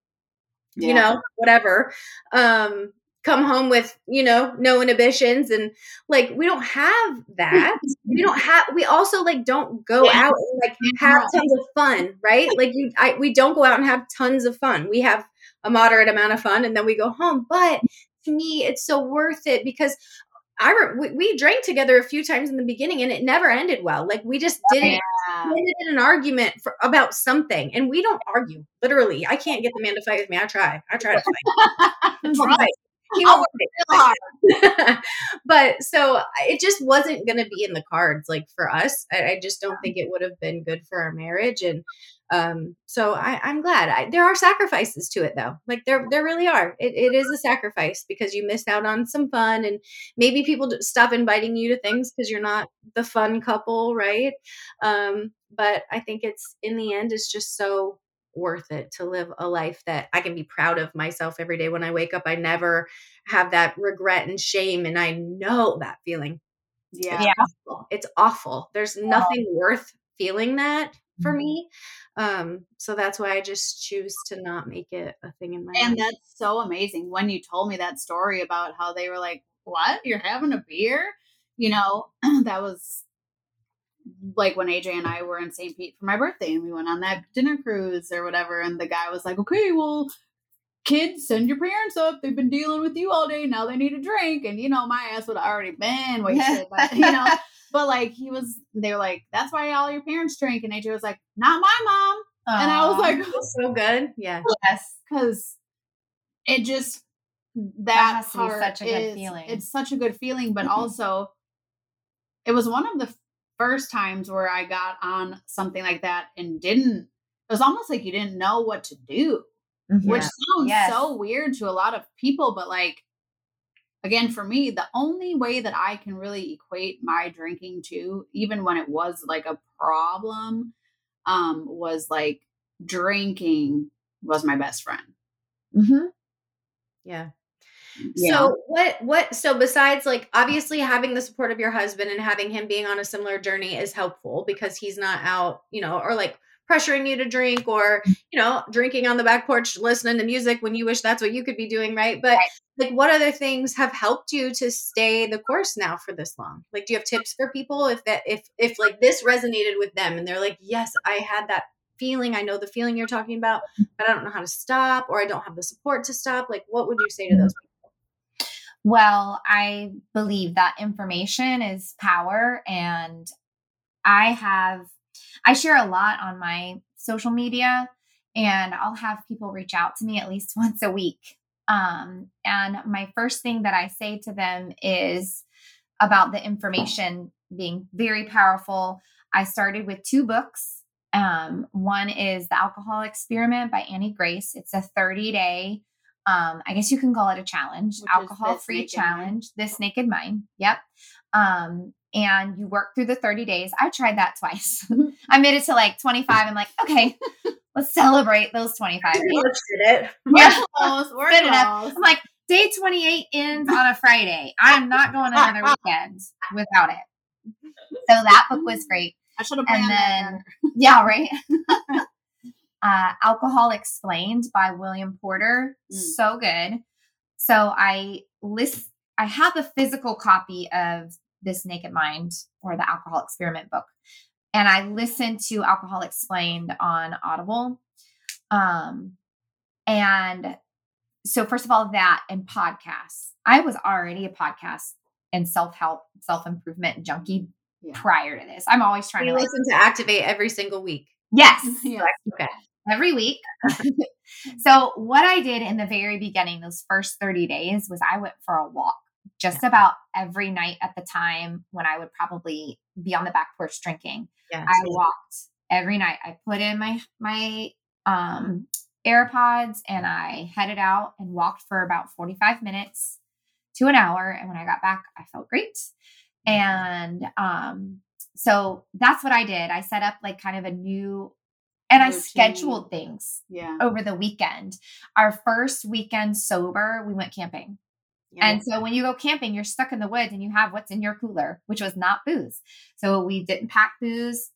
you know whatever um come home with you know no inhibitions and like we don't have that. We don't have we also like don't go Yeah. out and like have tons of fun right? Like you I, we don't go out and have tons of fun. We have a moderate amount of fun and then we go home but to me it's so worth it because I re- we, we drank together a few times in the beginning and it never ended well. Like we just oh, didn't Yeah. ended in an argument for, about something, and we don't argue. Literally, I can't get the man to fight with me. I try. I try to fight. He Real hard. but so it just wasn't going to be in the cards. Like for us, I, I just don't think it would have been good for our marriage. And um, so I, I'm glad. I, there are sacrifices to it, though. Like there, there really are. It, it is a sacrifice because you missed out on some fun, and maybe people stop inviting you to things because you're not the fun couple, right? Um, but I think it's in the end, it's just so worth it to live a life that I can be proud of myself every day when I wake up. I never have that regret and shame, and I know that feeling. Yeah. Yeah. Awful. It's awful. There's nothing worth feeling that for me. Um, so that's why I just choose to not make it a thing in my life. And life. that's so amazing. When you told me that story about how they were like, What? You're having a beer? You know, that was like when AJ and I were in St. Pete for my birthday and we went on that dinner cruise or whatever. And the guy was like, Okay, well, kids, send your parents up. They've been dealing with you all day. Now they need a drink. And, you know, my ass would have already been wasted. but, you know, but like he was, they were like, That's why all your parents drink. And AJ was like, Not my mom. And I was like, so good. Yeah. yes. because it just that, That has to be part such a good is- feeling. It's such a good feeling, but Mhm. also it was one of the first times where I got on something like that and didn't. It was almost like you didn't know what to do, which sounds Yes. so weird to a lot of people, but like. Again, for me, the only way that I can really equate my drinking to, even when it was like a problem, um, was like drinking was my best friend. Mm-hmm. Yeah. Yeah. So what what so besides like obviously having the support of your husband and having him being on a similar journey is helpful because he's not out, you know, or like pressuring you to drink or, mm. you know, drinking on the back porch listening to music when you wish that's what you could be doing, right? But like what other things have helped you to stay the course now for this long? Like do you have tips for people if that if if like this resonated with them and they're like, "Yes, I had that feeling. I know the feeling you're talking about, but I don't know how to stop or I don't have the support to stop." Like what would you say to mm. those people? Well, I believe that information is power and I have I share a lot on my social media and I'll have people reach out to me at least once a week. Um, and my first thing that I say to them is about the information being very powerful. I started with two books. Um, one is The Alcohol Experiment by Annie Grace. It's a 30 day, um, I guess you can call it a challenge, Which alcohol free Naked Mind. challenge, This Naked Mind. Yep. Um, and you work through the 30 days. I tried that twice. I made it to like 25. I'm like, okay, let's celebrate those 25 days. Did it. Yeah. We're Good enough. I'm like, day 28 ends on a Friday. I'm not going another weekend without it. So that book was great. I should have And planned that then- better. Yeah, right. Uh, Alcohol Explained by William Porter. Mm. So good. So I list I have a physical copy of this Naked Mind or the Alcohol Experiment book. And I listened to Alcohol Explained on Audible. Um and so first of all that and podcasts. I was already a podcast and self-help, self-improvement junkie Yeah. prior to this. I'm always trying You to like, listen to Activate every single week. yes, Yeah. Okay. Every week. so what I did in the very beginning, those first 30 days, was I went for a walk just about every night at the time when I would probably be on the back porch drinking. Yeah. I walked every night. I put in my my um AirPods and I headed out and walked for about 45 minutes to an hour. And when I got back, I felt great. And um, so that's what I did. I set up like kind of a new and I scheduled things Yeah. over the weekend. Our first weekend sober, we went camping. And so when you go camping, you're stuck in the woods and you have what's in your cooler, which was not booze. So we didn't pack booze.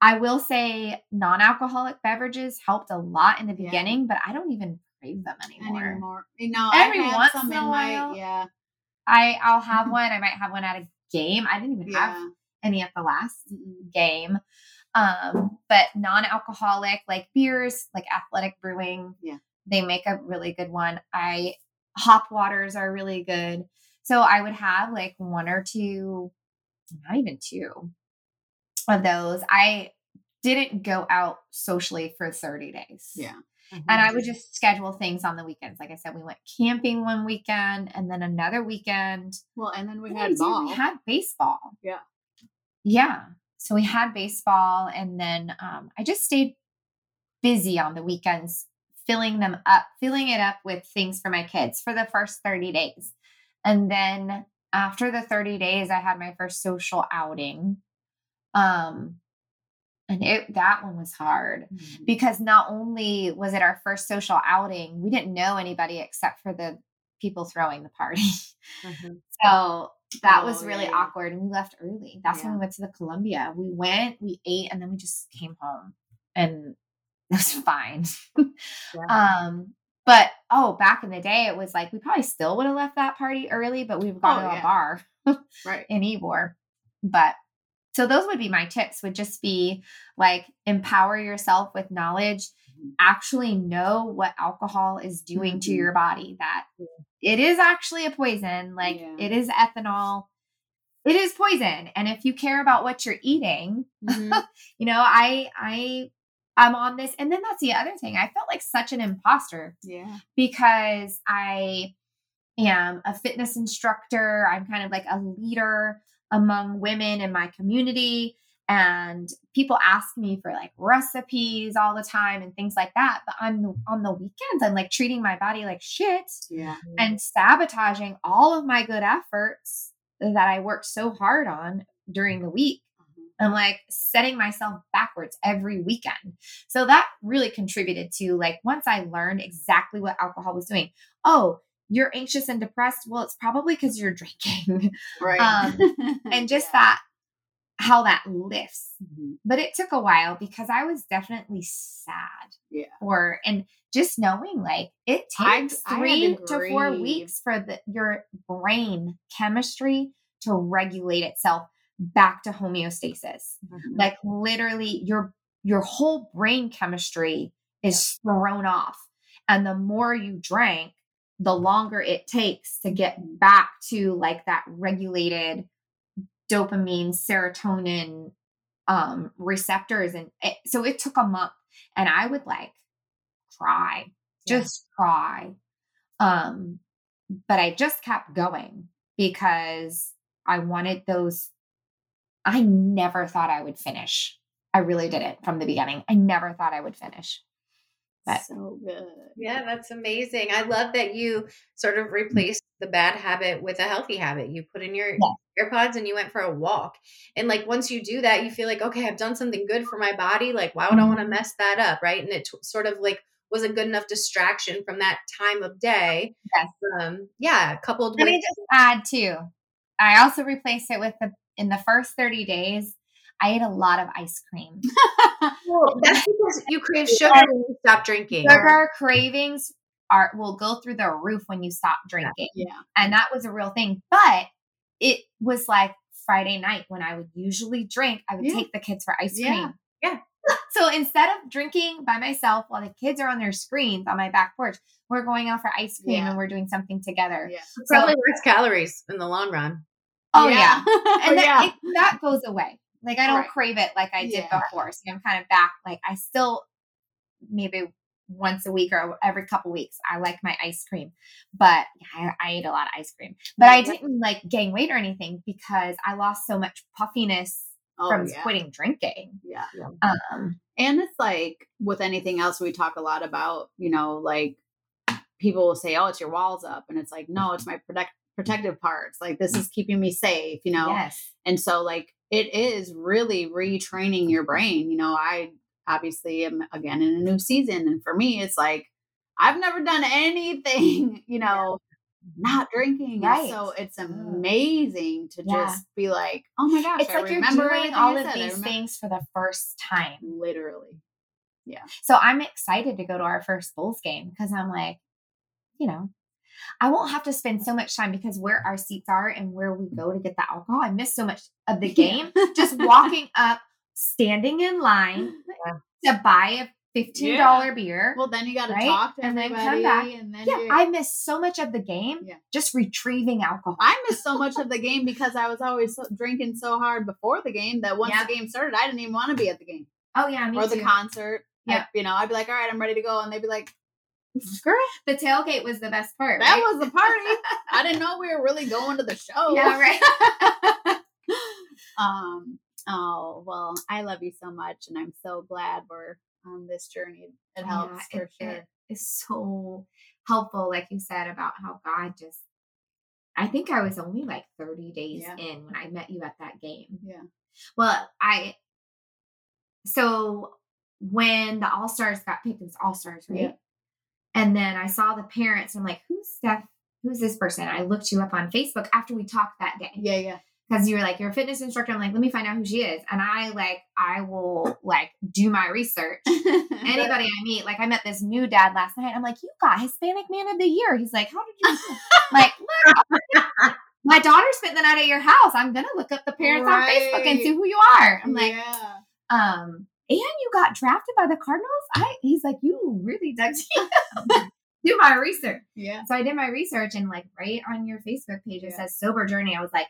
I will say non alcoholic beverages helped a lot in the Yeah. beginning, but I don't even crave them anymore. Anymore. You know, Every once in a in my while. yeah. I, I'll have one. I might have one at a game. I didn't even have any at the last game. Um, but non-alcoholic like beers, like athletic brewing. Yeah. They make a really good one. I hop waters are really good. So I would have like one or two, not even two of those. I didn't go out socially for 30 days. Yeah. And I would just schedule things on the weekends. Like I said, we went camping one weekend and then another weekend. Well, and then we What had did we do? ball. We had baseball. Yeah. Yeah. So we had baseball, and then um, I just stayed busy on the weekends, filling them up, filling it up with things for my kids for the first 30 days. And then after the 30 days, I had my first social outing. Um, and it that one was hard Mhm. because not only was it our first social outing, we didn't know anybody except for the people throwing the party. Mhm. So that Oh, was really yeah, yeah. awkward. And we left early. That's when we went to the Columbia. We went, we ate, and then we just came home. And it was fine. um, but oh, back in the day, it was like we probably still would have left that party early, but we've gone Oh, to a bar Right. in Ybor. But so those would be my tips would just be like empower yourself with knowledge. Actually know what alcohol is doing to Mhm. your body, that it is actually a poison, like Yeah. it is ethanol. It is poison. And if you care about what you're eating, Mhm. you know, I I I'm on this. And then that's the other thing. I felt like such an imposter Yeah. because I am a fitness instructor. I'm kind of like a leader among women in my community. And people ask me for like recipes all the time and things like that. But on the on the weekends, I'm like treating my body like shit Yeah. and sabotaging all of my good efforts that I worked so hard on during the week. Mhm. I'm like setting myself backwards every weekend. So that really contributed to like once I learned exactly what alcohol was doing. Oh, you're anxious and depressed. Well, it's probably because you're drinking. Right. Um, and just Yeah. that how that lifts. Mhm. But it took a while because I was definitely sad. Yeah. Or and just knowing like it takes I three to four weeks for the your brain chemistry to regulate itself back to homeostasis Mhm. like literally your your whole brain chemistry is thrown off and the more you drank the longer it takes to get back to like that regulated dopamine, serotonin um receptors and it, so it took a month and I would like cry, Yeah. just cry. Um but I just kept going because I wanted those I never thought I would finish. I really didn't from the beginning. I never thought I would finish. But- so good. Yeah, that's amazing. I love that you sort of replaced the bad habit with a healthy habit. You put in your AirPods and you went for a walk. And like once you do that, you feel like, okay, I've done something good for my body. Like, why would I want to mess that up? Right. And it t- sort of like was a good enough distraction from that time of day. Yes. Um, yeah, coupled Let with me just add too. I also replaced it with the in the first 30 days, I ate a lot of ice cream. well, that's because you crave sugar when you stop drinking. Sugar cravings are will go through the roof when you stop drinking. Yeah. And that was a real thing. But it was like Friday night when I would usually drink, I would Yeah. take the kids for ice cream. Yeah. So instead of drinking by myself while the kids are on their screens on my back porch, we're going out for ice cream Yeah. and we're doing something together. Yeah. Probably less calories in the long run. Oh yeah. and that, yeah. it, that goes away. Like I don't Right. crave it like I did Yeah. before. So I'm kind of back. Like I still maybe once a week or every couple weeks I like my ice cream, but I, I ate a lot of ice cream. But I didn't like gain weight or anything because I lost so much puffiness Oh, from yeah. quitting drinking. Yeah. Um, And it's like with anything else, we talk a lot about, you know, like people will say, oh, it's your walls up. And it's like, no, it's my protect- protective parts. Like this is keeping me safe, you know? yes. And so, like, it is really retraining your brain. You know, I obviously am again in a new season. And for me, it's like, I've never done anything, you know, not drinking. Right. So it's Mm. amazing to Yeah. just be like, oh my gosh, It's I like you're doing all of these things for the first time. Literally. Yeah. So I'm excited to go to our first Bulls game because I'm like, you know, I won't have to spend so much time because where our seats are and where we go to get the alcohol, I miss so much of the game. Just walking up, standing in line to buy a $15 Yeah. beer. Well, then you got to Right? talk to And then come back. and then yeah, you're- I miss so much of the game Yeah. just retrieving alcohol. I miss so much of the game because I was always so, drinking so hard before the game that once Yeah. the game started, I didn't even want to be at the game oh, yeah, me or the too. concert. Yeah. You know, I'd be like, all right, I'm ready to go, and they'd be like, Girl, the tailgate was the best part. that right? was the party. I didn't know we were really going to the show. Yeah, right. um. Oh well, I love you so much, and I'm so glad we're on this journey. It Yeah, helps for it- sure. it is so helpful, like you said, about how God just. I think I was only like 30 days Yeah. in when I met you at that game. yeah. Well, I. So when the All Stars got picked, it was All Stars, right? Yeah. And then I saw the parents. And I'm like, who's Steph? Who's this person? I looked you up on Facebook after we talked that day Yeah. Yeah. Because you were like, you're a fitness instructor. I'm like, let me find out who she is. And I like, I will like do my research anybody I meet, like I met this new dad last night. I'm like, you got Hispanic Man of the Year. He's like, how did you? like, look, my daughter spent the night at your house. I'm gonna look up the parents on Facebook and see who you are. I'm like, yeah. um, and you got drafted by the Cardinals. I. He's like, you really dug deep. do my research. Yeah. So I did my research and like right on your Facebook page it Yeah. says sober journey. I was like,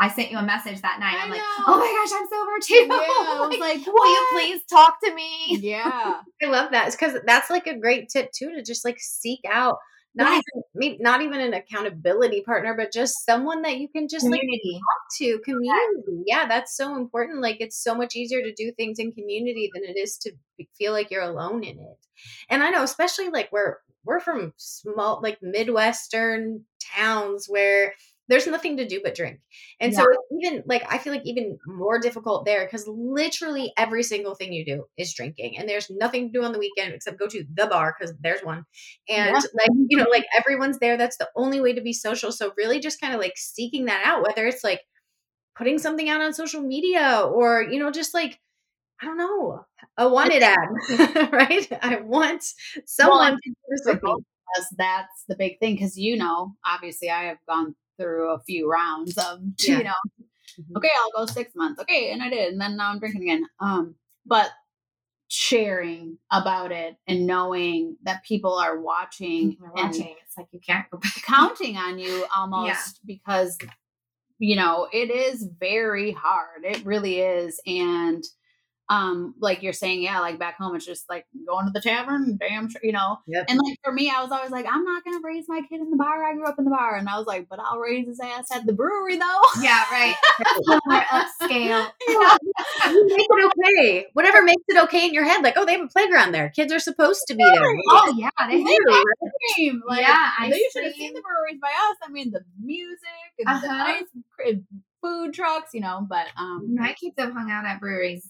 I sent you a message that night. I I'm like, oh my gosh, I'm sober too. Yeah, I was like, will you please talk to me? Yeah. I love that because that's like a great tip too to just like seek out not Yes. even not even an accountability partner, but just someone that you can just like talk to community. Yeah, that's so important. Like it's so much easier to do things in community than it is to feel like you're alone in it. And I know, especially like we're we're from small like midwestern towns where there's nothing to do but drink. And so it's even like I feel like even more difficult there because literally every single thing you do is drinking, and there's nothing to do on the weekend except go to the bar because there's one, and Yeah. like you know, like everyone's there. That's the only way to be social. So really, just kind of like seeking that out, whether it's like putting something out on social media or you know, just like I don't know, a wanted ad, right? I want someone to do this with me. that's the big thing because you know, obviously, I have gone through a few rounds of Yeah. you know, Mhm. okay, I'll go six months, okay, and I did, and then now I'm drinking again. Um, but sharing about it and knowing that people are watching, and watching. It's like you can't go back. counting on you almost because you know it is very hard it really is and um like you're saying yeah like back home it's just like going to the tavern damn sure you know Yep. and like for me i was always like i'm not gonna raise my kid in the bar i grew up in the bar and i was like but i'll raise his ass at the brewery though Yeah, right. More upscale. You make it okay. Whatever makes it okay in your head, like, oh, they have a playground there. Kids are supposed to be there. Oh yeah, they They do. ice cream. Like, Yeah, ice they should have cream. seen the breweries by us. I mean, the music and the Uh-huh. ice cream, food trucks, you know. But um, My kids have hung out at breweries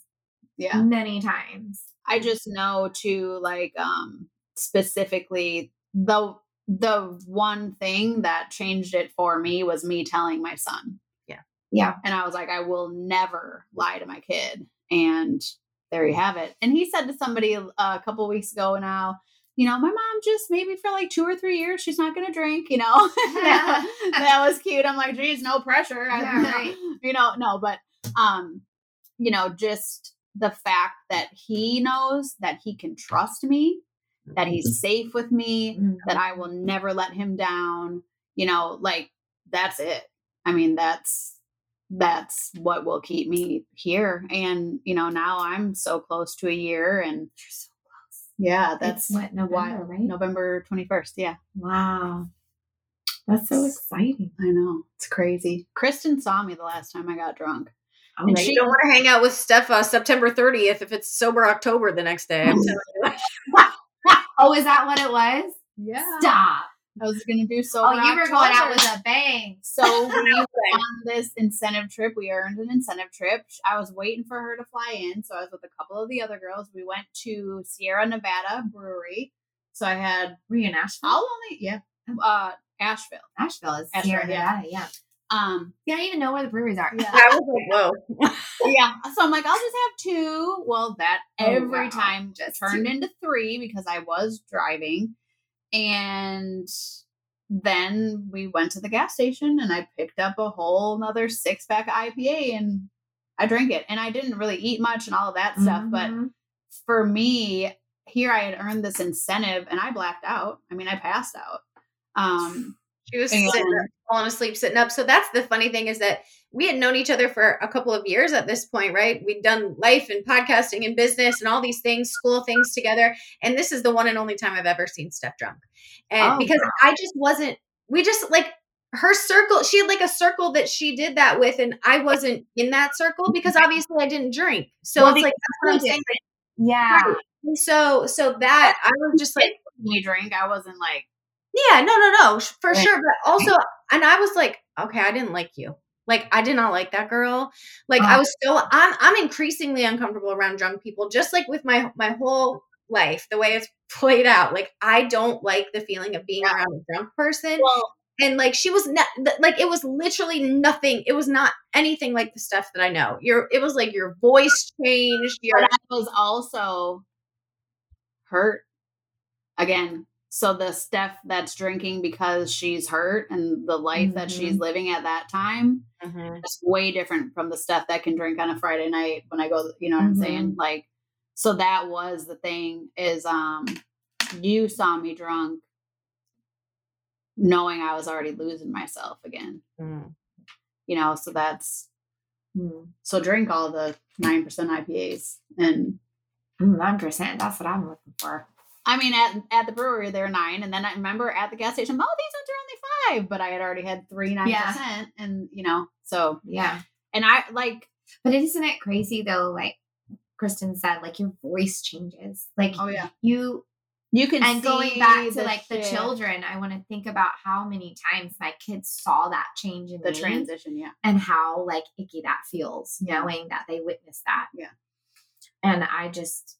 yeah, many times. I just know to like um specifically the the one thing that changed it for me was me telling my son. Yeah. Yeah and I was like, I will never lie to my kid. And there you have it. And he said to somebody uh, a couple weeks ago now, you know, my mom just maybe for like two or three years, she's not going to drink, you know. that was cute. I'm like, geez, no pressure. Yeah, right. You know, no, but, um, you know, just the fact that he knows that he can trust me, that he's mm-hmm. safe with me, that mm-hmm. I will never let him down, you know, like that's it. I mean, that's that's what will keep me here. And, you know, now I'm so close to a year and You're so close. yeah, That's what November, right? November 21st. Yeah. Wow, that's so exciting. I know. It's crazy. Kristen saw me the last time I got drunk. Oh, And You she- don't want to hang out with Steph uh, September 30th if it's sober October the next day. You. oh, is that what it was? Yeah. Stop. I was going to do so. Oh, you were going out with a bang. So we went on this incentive trip. We earned an incentive trip. I was waiting for her to fly in, so I was with a couple of the other girls. We went to Sierra Nevada Brewery. So I had Were you in Asheville? I'll only yeah, uh, Asheville. Asheville is Asheville, Sierra yeah. Yeah. Um, Yeah, I don't even know where the breweries are. Yeah. I was like, whoa. yeah. So I'm like, I'll just have two. Well, that Oh, every wow. time Just turned two. into three because I was driving. And then we went to the gas station and I picked up a whole nother six pack IPA and I drank it. And I didn't really eat much and all of that stuff. But Mhm. for me, here I had earned this incentive and I blacked out. I mean, I passed out. Um, She was And- falling asleep, sitting up. So that's the funny thing is that we had known each other for a couple of years at this point, right? We'd done life and podcasting and business and all these things, school things together. And this is the one and only time I've ever seen Steph drunk. And Oh, because I just wasn't, we just like her circle, she had like a circle that she did that with. And I wasn't in that circle because obviously I didn't drink. So Well, it's like, that's what I'm saying. Yeah. Right. And so, so that I was just like, me drink. I wasn't like, yeah, no, no, no, for sure. But also, and I was like, okay, I didn't like you. Like, I did not like that girl. Like, I was so I'm I'm increasingly uncomfortable around drunk people. Just like with my my whole life, the way it's played out. Like, I don't like the feeling of being Yeah. around a drunk person. well, And like, she was not like it was literally nothing. It was not anything like the stuff that I know. Your it was like your voice changed. Your but I was also hurt again. So the Steph that's drinking because she's hurt and the life that she's living at that time Mhm. is way different from the stuff that can drink on a Friday night when I go, you know what I'm saying? Like, so that was the thing is, um, you saw me drunk knowing I was already losing myself again, Mm. you know, so that's, Mm. so drink all the 9% IPAs and Mm, Nine percent. That's what I'm looking for. I mean, at at the brewery they're nine, and then I remember at the gas station, oh, these ones are only five, but I had already had three nine percent, and you know, so Yeah. and I like, But isn't it crazy though? Like Kristen said, like your voice changes. Like oh yeah, you you can and going back to like the children, I want to think about how many times my kids saw that change in the transition, yeah, and how like icky that feels, Yeah. knowing that they witnessed that. Yeah. And I just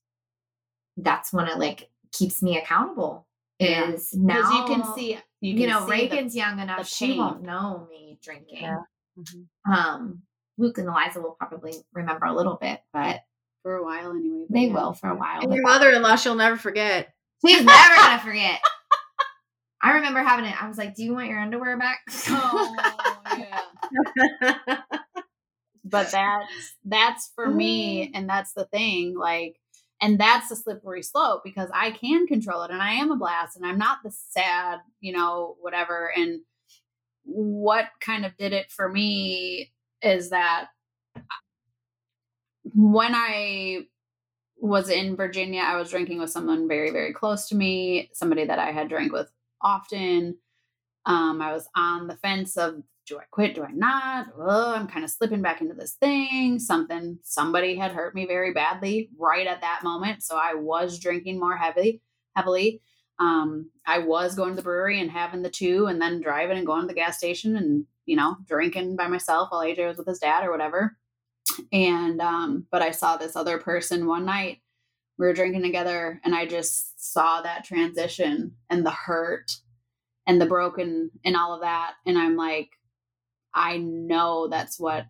that's when it like keeps me accountable. Yeah. Is now because you can see, you, you, know, see the- Reagan's young enough; she won't know me drinking. Yeah. Um, Luke and Eliza will probably remember a little bit, but for a while anyway. they yeah. will for a while. And your mother-in-law, she'll never forget. She's never gonna forget. I remember having it. I was like, "Do you want your underwear back?" Oh yeah. but that's that's for me and that's the thing like and that's the slippery slope because I can control it and I am a blast and I'm not the sad, you know, whatever. And what kind of did it for me is that when I was in Virginia, I was drinking with someone very, very close to me, somebody that I had drank with often. Um, I was on the fence of do I quit? Do I not? Oh, I'm kind of slipping back into this thing. Something, somebody had hurt me very badly right at that moment. So I was drinking more heavily, heavily. Um, I was going to the brewery and having the two and then driving and going to the gas station and, you know, drinking by myself while AJ was with his dad or whatever. And, um, but I saw this other person one night. We were drinking together and I just saw that transition and the hurt and the broken and all of that. And I'm like, I know that's what,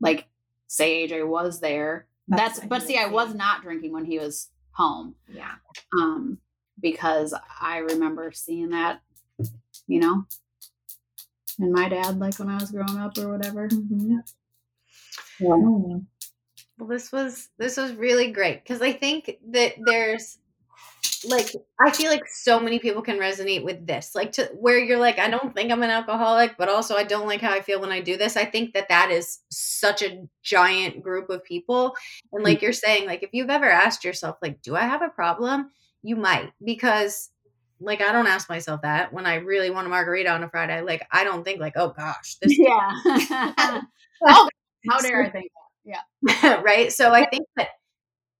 like, say AJ was there. That's, That's but see, I was not drinking when he was home. Yeah. Um, because I remember seeing that, you know, and my dad, like when I was growing up or whatever. Mm-hmm. Well, this was this was really great because I think that there's like I feel like so many people can resonate with this. Like to where you're like I don't think I'm an alcoholic, but also I don't like how I feel when I do this. I think that that is such a giant group of people. And mm. like you're saying like if you've ever asked yourself like do I have a problem? You might because like I don't ask myself that when I really want a margarita on a Friday. Like I don't think like oh gosh, this Yeah. oh, how dare I think that? Yeah, right? So I think that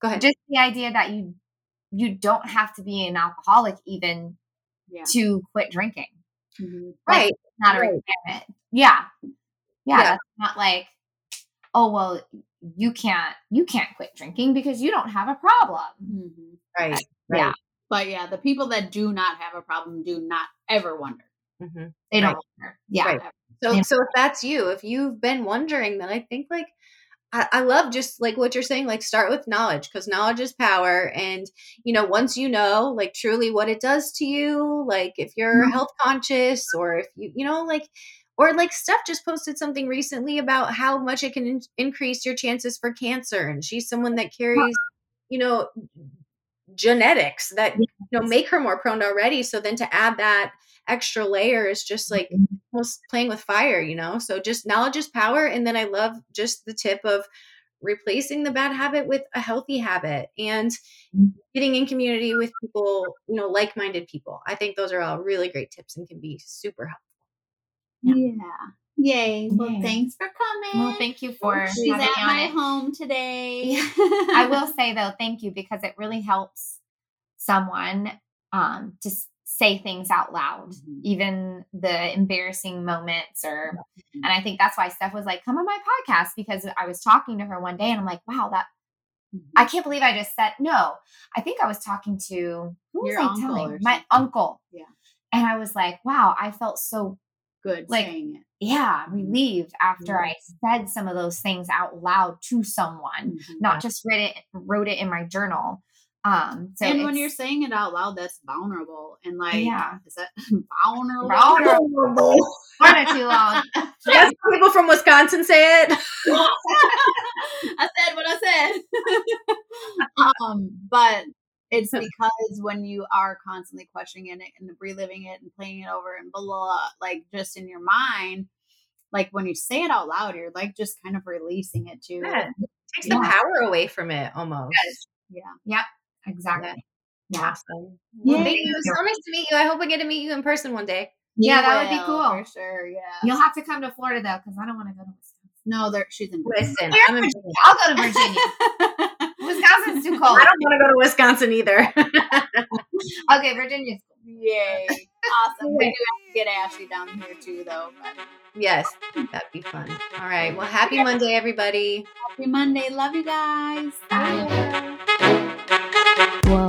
go ahead. Just the idea that you you don't have to be an alcoholic even Yeah. to quit drinking. Mhm. right. Not a requirement. Yeah. Yeah. Yeah. That's not like, oh well, you can't you can't quit drinking because you don't have a problem. Mhm. Right. Yeah. Right. But yeah, the people that do not have a problem do not ever wonder. Mhm. They don't care. Yeah. Right. So, Yeah. so if that's you, if you've been wondering, then I think like I, I love just like what you're saying. Like start with knowledge because knowledge is power, and you know once you know like truly what it does to you, like if you're Mhm. health conscious or if you you know like or like Steph just posted something recently about how much it can in- increase your chances for cancer, and she's someone that carries you know genetics that you know make her more prone already. So then to add that extra layer is just like almost playing with fire, you know? So just knowledge is power. And then I love just the tip of replacing the bad habit with a healthy habit and getting in community with people, you know, like minded people. I think those are all really great tips and can be super helpful. Yeah. Yeah. Yay. Well, Yay. thanks for coming. Well, thank you for She's having at me on my it. home today. I will say though, thank you because it really helps someone um, to s- say things out loud, Mhm. even the embarrassing moments. Or, Mhm. and I think that's why Steph was like, "Come on my podcast," because I was talking to her one day, and I'm like, "Wow, that I can't believe I just said no." I think I was talking to who was Your I uncle telling? My uncle. Yeah. and I was like, "Wow, I felt so Good like- saying it. yeah relieved after. I said some of those things out loud to someone." Mhm. not just read it wrote it in my journal um so and when you're saying it out loud, that's vulnerable and like, Yeah. is that vulnerable? Vulnerable. Far too long Yes, people from Wisconsin say it. I said what I said. um, but it's because when you are constantly questioning it and reliving it and playing it over and blah, blah, blah, like just in your mind, like when you say it out loud, you're like just kind of releasing it to. Yeah. Takes Yeah. the power away from it almost. Yeah. Yeah. Exactly yeah Awesome. Well, Yay. thank you. It was so nice to meet you. I hope I get to meet you in person one day. Yeah, You that would be cool. For sure. Yeah. you'll have to come to florida though because i don't want to go to wisconsin no, there she's in. I'm in- i'll go to virginia wisconsin's too cold I don't want to go to Wisconsin either. okay virginia's cool Yay. Awesome. We do have to get Ashley down here too, though. But yes, that'd be fun. All right. Well, happy Monday, everybody. happy Monday. Love you guys. Bye.